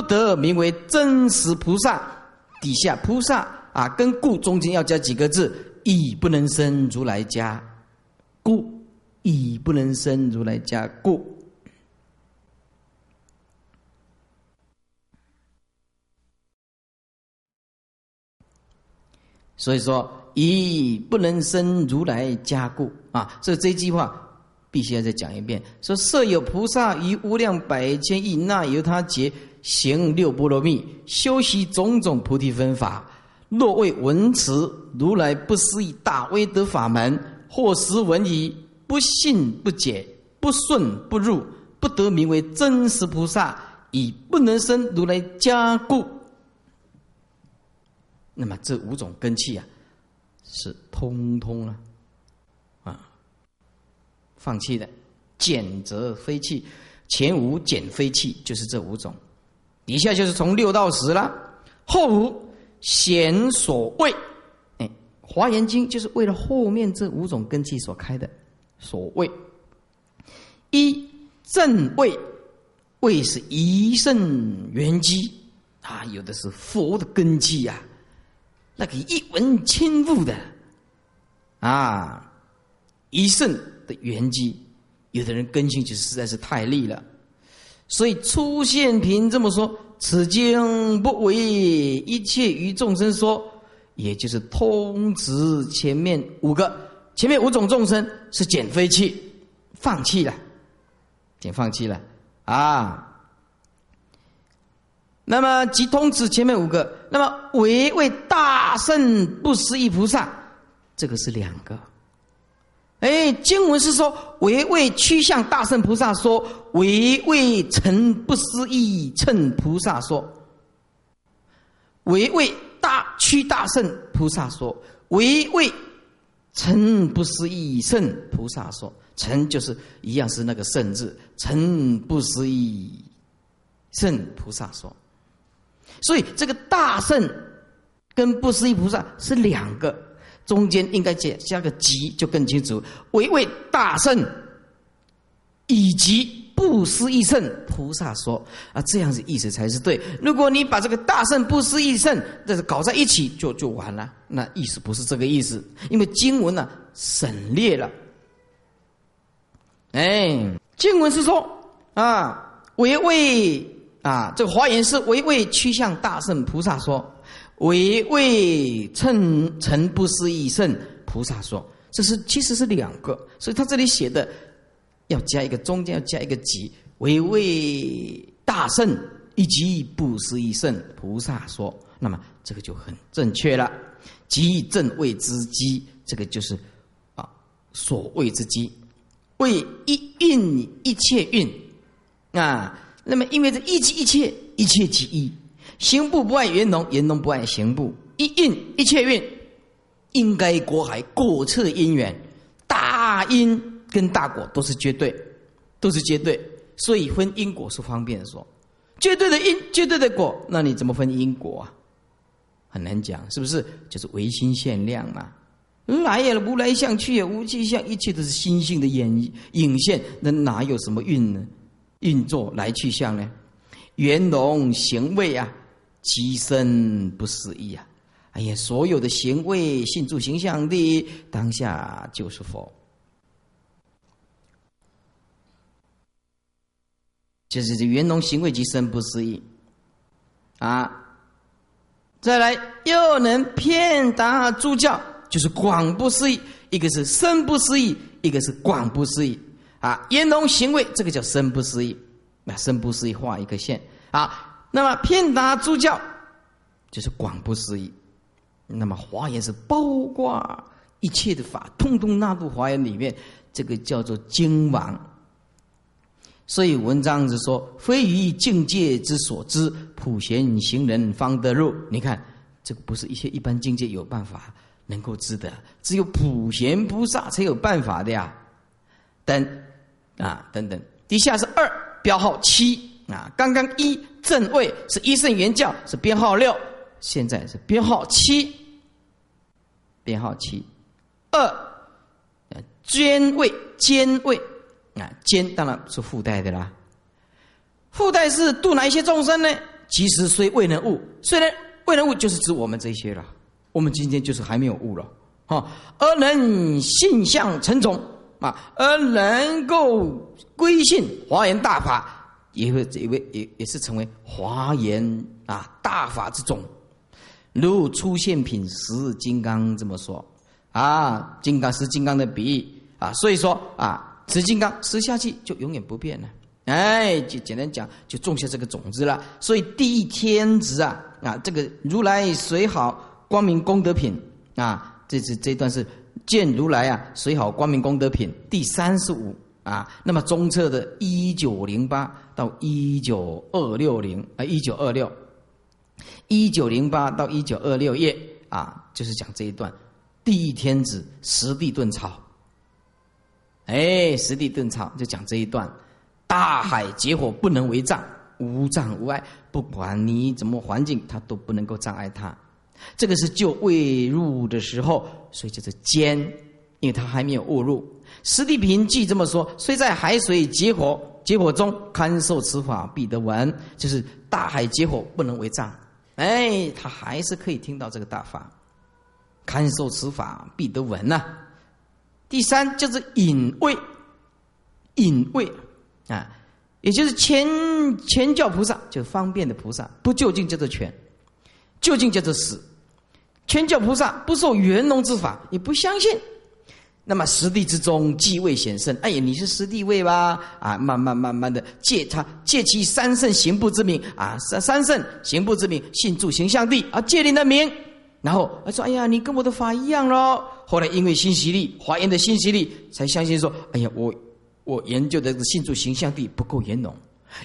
不得名为真实菩萨。底下菩萨啊，跟故中间要加几个字，已不能生如来家，故已不能生如来家故。所以说，以不能生如来家故啊，所以这句话必须要再讲一遍。说设有菩萨于无量百千亿那由他劫行六波罗蜜，修习种种菩提分法。若为闻持如来不思议大威德法门，或识闻已，不信不解，不顺不入，不得名为真实菩萨。以不能生如来家故。那么这五种根器啊，是通通，啊，放弃的，减则非气，前五减非气，就是这五种。底下就是从六到十了，后五显所谓，哎，《华严经》就是为了后面这五种根基所开的。所谓一正位，位是一圣元机啊，有的是佛的根基呀。那个一文轻物的啊，一圣的圆机，有的人根性就实在是太利了，所以出现品这么说：此经不为一切于众生说，也就是通指前面五个，前面五种众生是减废气，放弃了，减放弃了啊。那么即通指前面五个，那么为为大圣不思议菩萨，这个是两个。哎，经文是说唯为趋向大圣菩萨说，唯为成不思议乘菩萨说，唯为大趋大圣菩萨说，唯为成不思议圣菩萨说，成就是一样是那个圣字，成不思议圣菩萨说。所以这个大圣跟不思议菩萨是两个，中间应该加加个吉就更清楚。唯为大圣以及不思议圣菩萨说啊，这样子意思才是对。如果你把这个大圣不思议圣这是搞在一起，就就完了。那意思不是这个意思，因为经文呢省略了。哎，经文是说啊，唯为。啊，这个华严是唯为趋向大圣菩萨说，为为称成不思议圣菩萨说，这是其实是两个，所以他这里写的要加一个中间要加一个即，唯为大圣以及不思议圣菩萨说，那么这个就很正确了，即正谓之机，这个就是啊所谓之机，为一运一切运啊。那么，因为这一即一切，一切即一，行部不爱圆融，圆融不爱行部，一运一切运，应该果海果测因缘，大因跟大果都是绝对，都是绝对，所以分因果是方便说，绝对的因，绝对的果，那你怎么分因果啊？很难讲，是不是？就是唯心限量嘛，来也无来相，去也无去相，一切都是心性的影影现，那哪有什么运呢？运作来去相呢？圆融行位啊，其身不思议啊！哎呀，所有的行为、信住形象的当下就是佛，就是这圆融行为即身不思议啊！再来又能骗达诸教，就是广不思议，一个是深不思议，一个是广不思议。啊，言容行为，这个叫生不思议。那生不思议，画一个线。啊，那么遍达诸教，就是广不思议。那么华严是包括一切的法，通通纳入华严里面，这个叫做经王。所以文章是说，非于境界之所知，普贤行人方得入。你看，这个不是一些一般境界有办法能够知的，只有普贤菩萨才有办法的呀。等。啊，等等，底下是二标号七啊，刚刚一正位是一圣元教是编号六，现在是编号七，编号七，二监位监位啊监当然是附带的啦附带是度哪一些众生呢？其实虽未能悟，虽然未能悟，就是指我们这些了。我们今天就是还没有悟了，哈，而能性相成种啊，而能够归信华严大法，也会也会也也是成为华严啊大法之种。如出现品十金刚这么说啊，金刚是金刚的比喻啊，所以说啊，十金刚吃下去就永远不变了。哎，就简单讲，就种下这个种子了。所以第一天子啊啊，这个如来随好光明功德品啊，这是这段是见如来啊随好光明功德品第三十五啊。那么中册的一九零八到一九二六零啊，一九二六。一九零八到一九二六页啊，就是讲这一段，第一天子实地顿超。哎，实地顿超就讲这一段，大海结火不能为障，无障无碍，不管你怎么环境，它都不能够障碍它。这个是就未入的时候，所以叫做坚，因为它还没有误入。实地平记这么说，虽在海水结火结火中堪受此法，必得闻，就是大海结火不能为障。哎，他还是可以听到这个大法，堪受此法必得闻呐。第三就是隐位，隐位啊，也就是前前教菩萨，就方便的菩萨，不究竟叫做全，究竟叫做死。前教菩萨不受圆融之法，也不相信。那么实地之中，即位显圣。哎呀，你是实地位吧？啊，慢慢慢慢的借他借其三圣行部之名啊，三三圣行部之名，信住形象地啊，借你的名，然后他说：哎呀，你跟我的法一样喽。后来因为信息力，华严的信息力，才相信说：哎呀，我我研究的信住形象地不够圆融，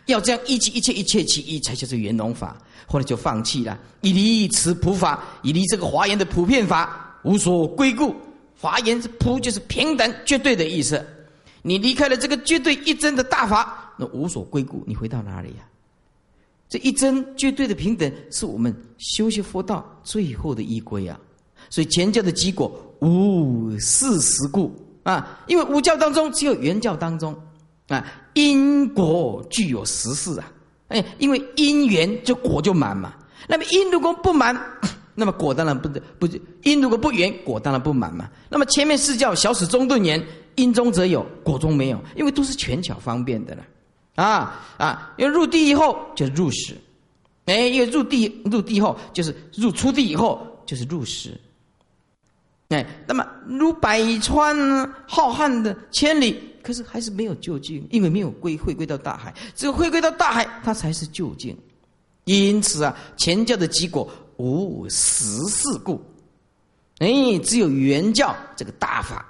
要这样一即一切，一切其一，才叫做圆融法。后来就放弃了，以离此普法，以离这个华严的普遍法，无所归故。华严是普，就是平等、绝对的意思。你离开了这个绝对一真的大法，那无所归故，你回到哪里呀？这一真绝对的平等，是我们修习佛道最后的依归啊。所以前教的结果无事实故啊，因为五教当中只有原教当中啊，因果具有实事啊。哎，因为因缘就果就满嘛。那么因如果不满。那么果当然不得不因如果不圆果当然不满嘛。那么前面四教小始中顿圆，因中则有，果中没有，因为都是权巧方便的了。啊啊，因为入地以后就是入始，哎，因为入地入地后就是入出地以后就是入始。哎，那么如百川浩瀚的千里，可是还是没有究竟，因为没有归回归到大海，只有回归到大海，它才是究竟。因此啊，前教的结果。无实事故，哎，只有原教这个大法，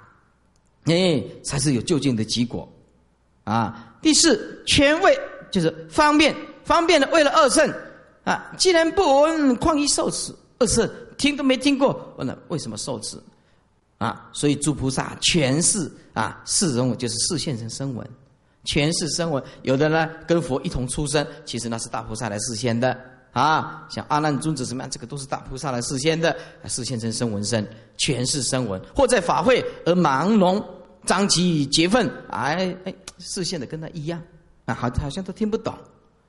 哎，才是有究竟的结果啊。第四，权位就是方便，方便的为了二圣啊。既然不闻，况于受持？二圣听都没听过，问了为什么受持啊？所以诸菩萨全是啊，世人就是视现成声闻，全是声闻。有的呢跟佛一同出生，其实那是大菩萨来示现的。啊，像阿难尊者什么样，这个都是大菩萨来示现的，示现成声闻身，全是声闻，或在法会而盲聋张其结愤，哎哎，示现的跟他一样，啊，好好像都听不懂，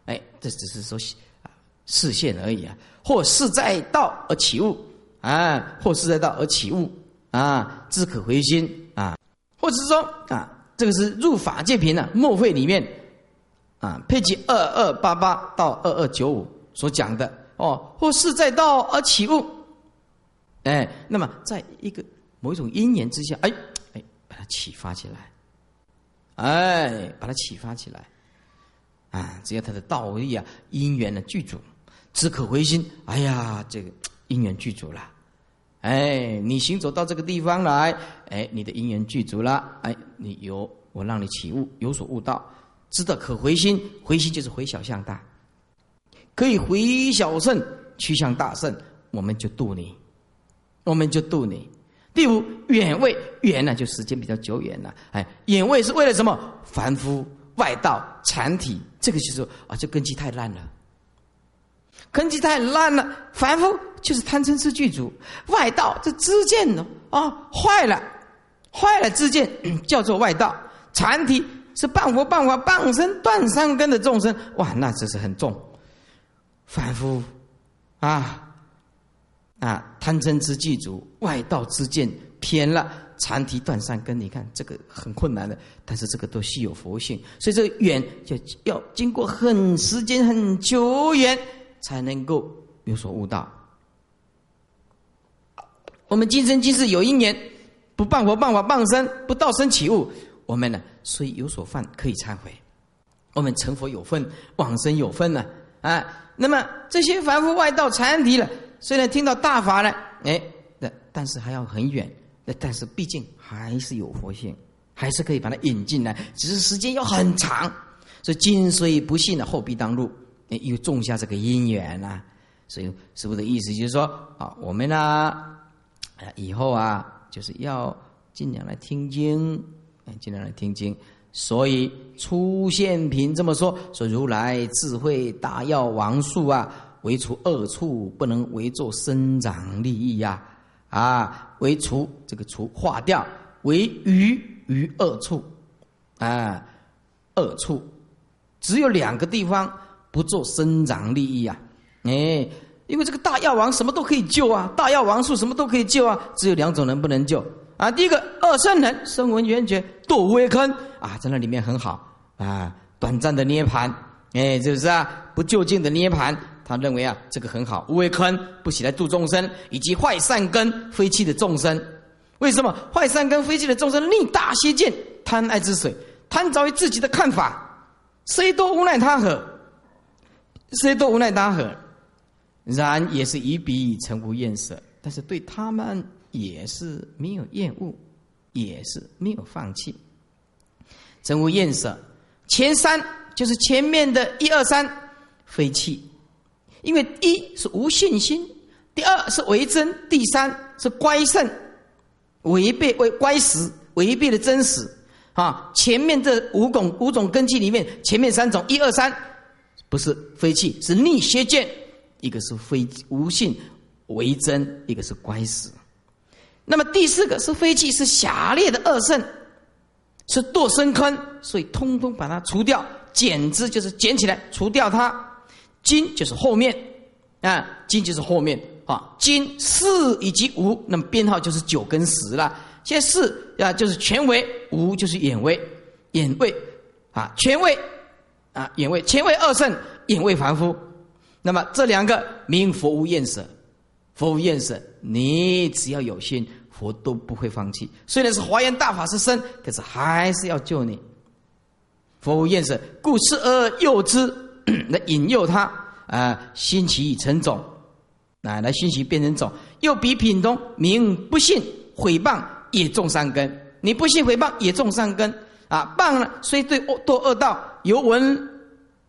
哎，这只是说啊示现而已啊，或是在道而起悟，啊，或是在道而起悟，啊，自可回心啊，或者是说啊，这个是入法界品呢，末会里面啊，配集二二八八到二二九五。所讲的哦，或是在道而起悟，哎，那么在一个某一种因缘之下，哎哎，把它启发起来，哎，把它启发起来，啊，只要他的道力啊，因缘的具足，只可回心，哎呀，这个因缘具足了，哎，你行走到这个地方来，哎，你的因缘具足了，哎，你有我让你起悟，有所悟道，知道可回心，回心就是回小向大。可以回小圣，趋向大圣，我们就渡你，我们就渡你。第五远位远呢，就时间比较久远了。哎，远位是为了什么？凡夫外道残体，这个就是啊，这根基太烂了，根基太烂了。凡夫就是贪嗔痴具足，外道这知见呢啊坏了，坏了知见 叫做外道，残体是半佛半法半身断三根的众生，哇，那这是很重，凡夫啊啊，贪嗔痴具足，外道之见偏了，禅提断三根，你看这个很困难的，但是这个都稀有佛性，所以这个远就要经过很时间很久远才能够有所悟道。我们今生今世有一年不办佛办法办身不道生起悟，我们呢虽有所犯可以忏悔，我们成佛有份，往生有份呢啊。那么这些凡夫外道残敌了，虽然听到大法了，哎，那但是还要很远，那但是毕竟还是有佛性，还是可以把它引进来，只是时间要很长。所以今虽不信呢，后必当入，又种下这个因缘啊。所以师父的意思就是说啊，我们呢。以后啊，就是要尽量来听经，尽量来听经。所以出现品这么说：说如来智慧大药王术啊，唯除恶处，不能为作生长利益呀！啊，唯除这个除化掉，为余于恶处啊，恶处只有两个地方不做生长利益啊，哎。因为这个大药王什么都可以救啊，大药王术什么都可以救啊，只有两种人不能救啊。第一个二圣人声闻缘觉堕无为坑啊，在那里面很好啊，短暂的涅盘，哎，是不是啊？不究竟的涅盘，他认为啊，这个很好，无为坑不起来度众生，以及坏善根飞气的众生。为什么坏善根飞气的众生逆大邪见贪爱之水，贪着于自己的看法，谁都无奈他何，谁都无奈他何。然也是以彼成无厌舍，但是对他们也是没有厌恶，也是没有放弃。成无厌舍，前三就是前面的一二三非气，因为一是无信心，第二是为真，第三是乖胜，违背为乖实，违背了真实啊。前面这五种五种根基里面，前面三种一二三不是非气，是逆邪见。一个是非无信为真，一个是乖死。那么第四个是非气，是狭劣的恶圣，是堕深坑，所以通通把它除掉，减之就是捡起来，除掉它。金就是后面啊，金就是后面啊，金四以及无，那么编号就是九跟十了。现在四啊就是权威，无就是眼位，眼位啊权位啊眼位，前位二圣，眼位凡夫。那么这两个名佛无厌舍，佛无厌舍，你只要有心，佛都不会放弃。虽然是华严大法师身，可是还是要救你。佛无厌舍，故吃而诱之，来引诱他啊，兴起成种，啊，来兴起变成种。又比品中名不信毁谤也种善根，你不信毁谤也种善根啊。谤了虽对恶堕恶道犹闻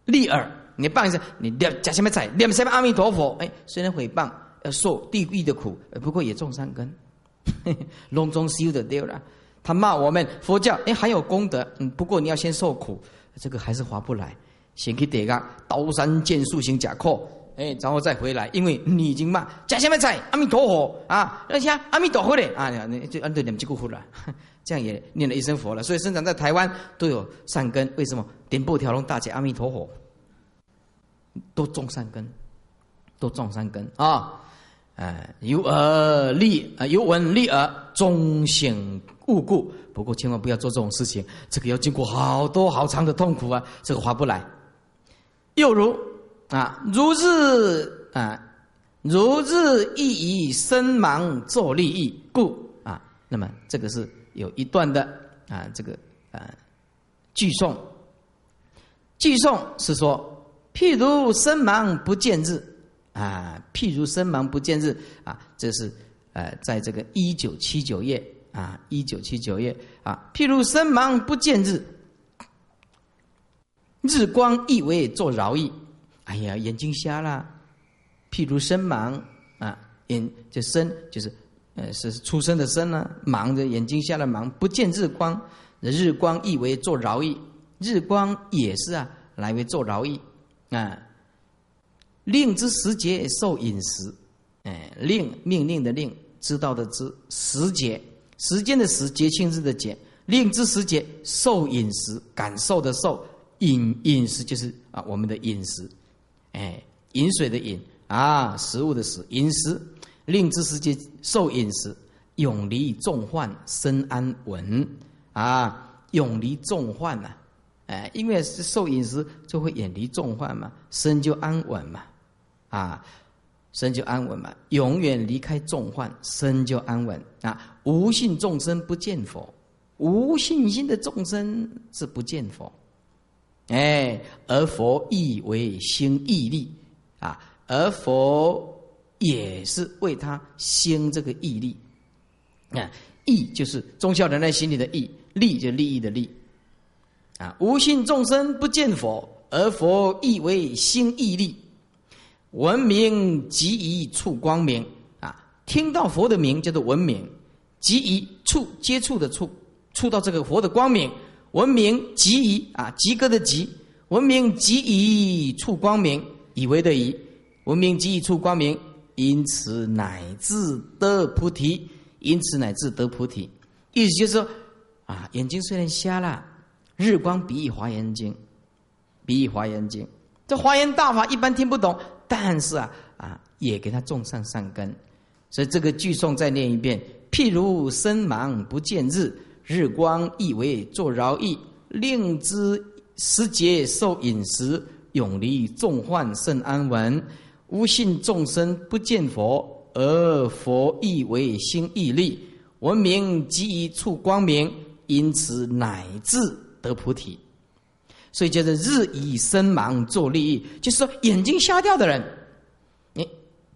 利耳。你谤一下，你念加什么财，念什么阿弥陀佛？哎，虽然诽谤要受地狱的苦，不过也种善根，隆中修的丢了。他骂我们佛教，哎，还有功德，嗯，不过你要先受苦，这个还是划不来。先去得个刀山剑树行假阔，哎，然后再回来，因为你已经骂加什么菜，阿弥陀佛啊，那些阿弥陀佛嘞啊，你就按对念几个佛了，这样也念了一声佛了。所以生长在台湾都有善根，为什么？点布条龙大姐阿弥陀佛。都种善根，都种善根啊！哎，有而立啊，有闻立而，忠显勿故。不过千万不要做这种事情，这个要经过好多好长的痛苦啊，这个划不来。又如啊，如日啊，如日亦以身盲作利益故啊。那么这个是有一段的啊，这个啊，句诵，句诵是说。譬如身盲不见日，啊，譬如身盲不见日，啊，这是呃，在这个一九七九页啊，一九七九页啊，譬如身盲不见日，日光亦为作饶益。哎呀，眼睛瞎了，譬如身盲啊，眼就身就是呃是出生的生呢，盲的眼睛瞎了盲，不见日光，日光亦为作饶益，日光也是啊，来为作饶益。啊，令之时节受饮食，哎，令命令的令，知道的知时节，时间的时节庆日的节，令之时节，受饮食，感受的受，饮饮食就是啊我们的饮食，哎，饮水的饮。啊，食物的食，饮食，令之时节，受饮食，永离众患，身安稳。啊，永离众患呐，哎，因为受饮食就会远离众患嘛，身就安稳嘛，啊。身就安稳嘛，永远离开众患，身就安稳啊！无信众生不见佛，无信心的众生是不见佛，哎，而佛亦为心毅力啊，而佛也是为他兴这个毅力啊，义就是忠孝仁爱心里的义，利就利益的利啊！无信众生不见佛，而佛亦为心毅力。闻名即以触光明啊！听到佛的名叫做闻名，即以触接触的触，触到这个佛的光明。闻名即以啊，及格的及，闻名即以触光明，以为的以，闻名即以触光明，因此乃至得菩提，因此乃至得菩提。意思就是说啊，眼睛虽然瞎了，日光比翼华严经，比翼华严经，这华严大法一般听不懂。但是啊啊，也给他种上善根，所以这个句诵再念一遍：譬如身盲不见日，日光亦为作饶益，令之时节受饮食，永离众患甚安稳。无信众生不见佛，而佛亦为心亦力，闻名即以触光明，因此乃至得菩提。所以叫做日以身盲做利益，就是说眼睛瞎掉的人，你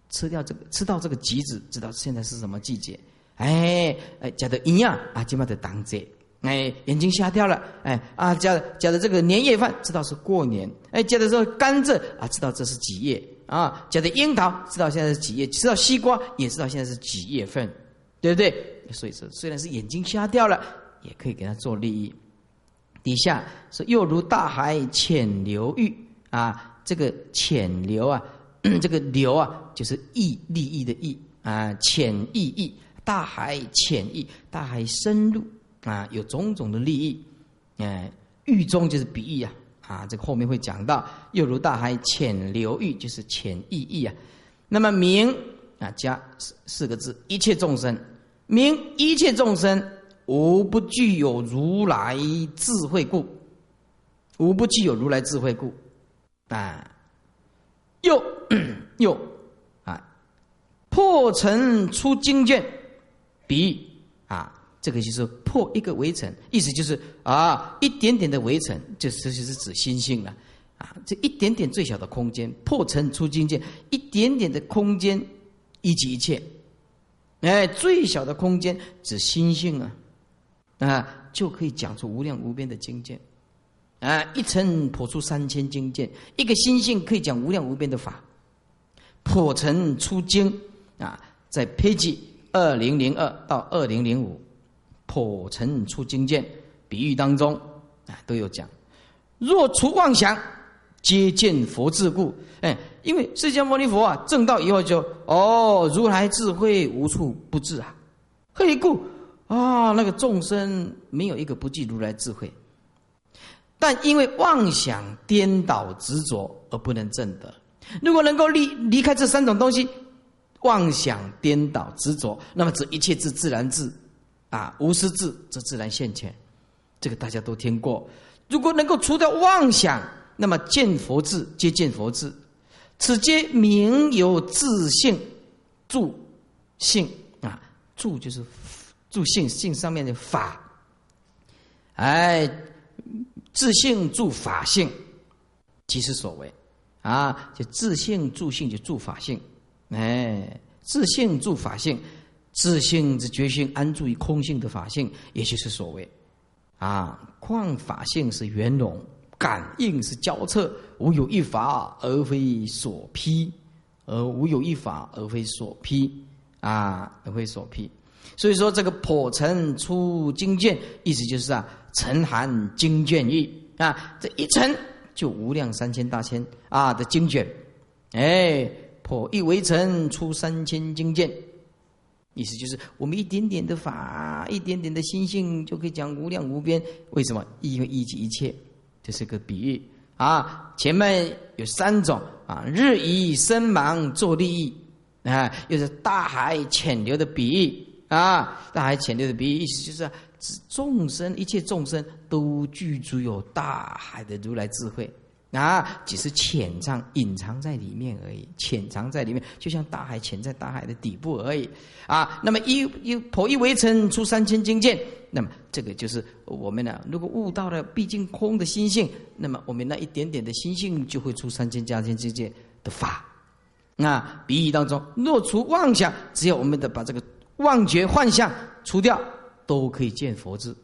吃掉这个吃到这个橘子，知道现在是什么季节？哎哎，叫的营养啊，起码得当节。哎，眼睛瞎掉了，哎啊，叫叫的这个年夜饭，知道是过年。哎，叫的说甘蔗啊，知道这是几月啊？叫的樱桃，知道现在是几月？吃到西瓜也知道现在是几月份，对不对？所以说，虽然是眼睛瞎掉了，也可以给他做利益。底下是又如大海浅流域啊，这个浅流啊，这个流啊，就是意利益的意啊，浅益益，大海浅意，大海深入啊，有种种的利益，哎，域中就是比喻啊，啊，这个后面会讲到，又如大海浅流域，就是浅意义啊。那么明啊，加四四个字，一切众生，明一切众生。无不具有如来智慧故，无不具有如来智慧故，啊，又又啊，破尘出经卷，比啊，这个就是破一个围城，意思就是啊，一点点的围城，就这就是指心性了，啊，这一点点最小的空间，破尘出经卷，一点点的空间，以及一切，哎，最小的空间指心性啊。啊，就可以讲出无量无边的经见，啊，一层破出三千经见，一个心性可以讲无量无边的法，破尘出经啊，在 page 二零零二到二零零五，破尘出经见比喻当中啊都有讲，若除妄想，皆见佛智故。哎，因为释迦牟尼佛啊正道以后就哦，如来智慧无处不至啊，何以故？啊，那个众生没有一个不记如来智慧，但因为妄想颠倒执着而不能证得。如果能够离离开这三种东西，妄想颠倒执着，那么这一切自自然智啊，无私智则自然现前。这个大家都听过。如果能够除掉妄想，那么见佛智皆见佛智，此皆名有自性助性啊，助就是。助性性上面的法，哎，自性助法性，即是所谓啊，就自性助性就助法性，哎，自性助法性，自性之觉性安住于空性的法性，也就是所谓啊，况法性是圆融，感应是交彻，无有一法而非所披，而无有一法而非所披。啊，而非所披。所以说，这个破尘出经卷，意思就是啊，尘含经卷意啊，这一尘就无量三千大千啊的经卷，哎，破一围尘出三千经卷，意思就是我们一点点的法，一点点的心性就可以讲无量无边。为什么？因为一即一切，这是个比喻啊。前面有三种啊，日以身芒做利益啊，又是大海潜流的比喻啊。大海潜流的比喻，意思就是指众生一切众生都具足有大海的如来智慧。啊，只是潜藏、隐藏在里面而已，潜藏在里面，就像大海潜在大海的底部而已。啊，那么一一破一围城出三千金剑，那么这个就是我们呢，如果悟到了毕竟空的心性，那么我们那一点点的心性就会出三千加千境界的法。那比喻当中，若除妄想，只要我们的把这个妄觉幻象除掉，都可以见佛智。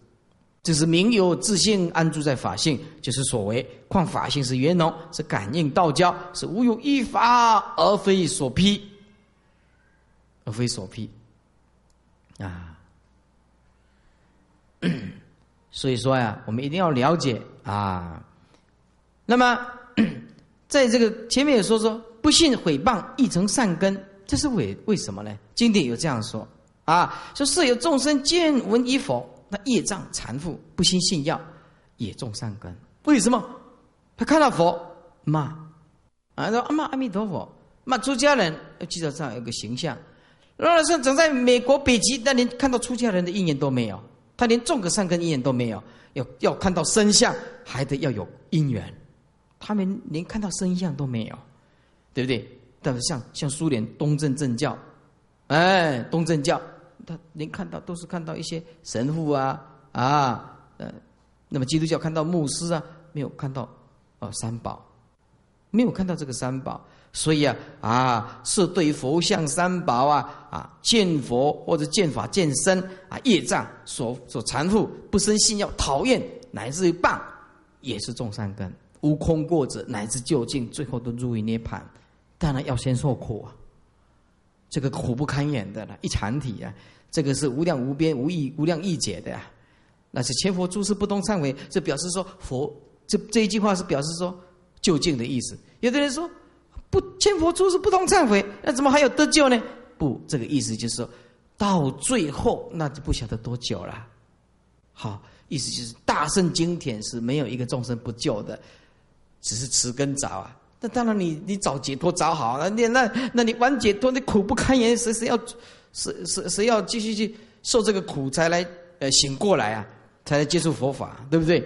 就是明有自性安住在法性，就是所谓况法性是圆融，是感应道交，是无有一法而非所披，而非所披啊。所以说呀，我们一定要了解啊。那么，在这个前面也说说，不信毁谤亦成善根，这是为为什么呢？经典有这样说啊，说是有众生见闻一佛。那业障残负，不信信要，也种善根。为什么？他看到佛骂，啊说阿妈阿弥陀佛，骂出家人要记得这样有个形象。然后是整在美国北极，那连看到出家人的因缘都没有，他连种个善根因缘都没有。要要看到身相，还得要有因缘。他们连看到身相都没有，对不对？但是像像苏联东正正教，哎，东正教。他连看到都是看到一些神父啊啊，呃，那么基督教看到牧师啊，没有看到啊三宝，没有看到这个三宝，所以啊啊是对佛像三宝啊啊见佛或者见法见身啊业障所所缠缚不生信要讨厌乃至于谤也是种善根。无空过者乃至究竟最后都入于涅盘，当然要先受苦啊。这个苦不堪言的了，一禅体啊，这个是无量无边无义无量义解的呀。那是千佛诸事不动忏悔，这表示说佛这这一句话是表示说究竟的意思。有的人说不千佛诸事不动忏悔，那怎么还有得救呢？不，这个意思就是说到最后那就不晓得多久了。好，意思就是大圣经典是没有一个众生不救的，只是迟跟早啊。那当然，你你早解脱早好了，你那那你晚解脱，你苦不堪言，谁谁要，谁谁谁要继续去受这个苦才来呃醒过来啊，才来接触佛法，对不对？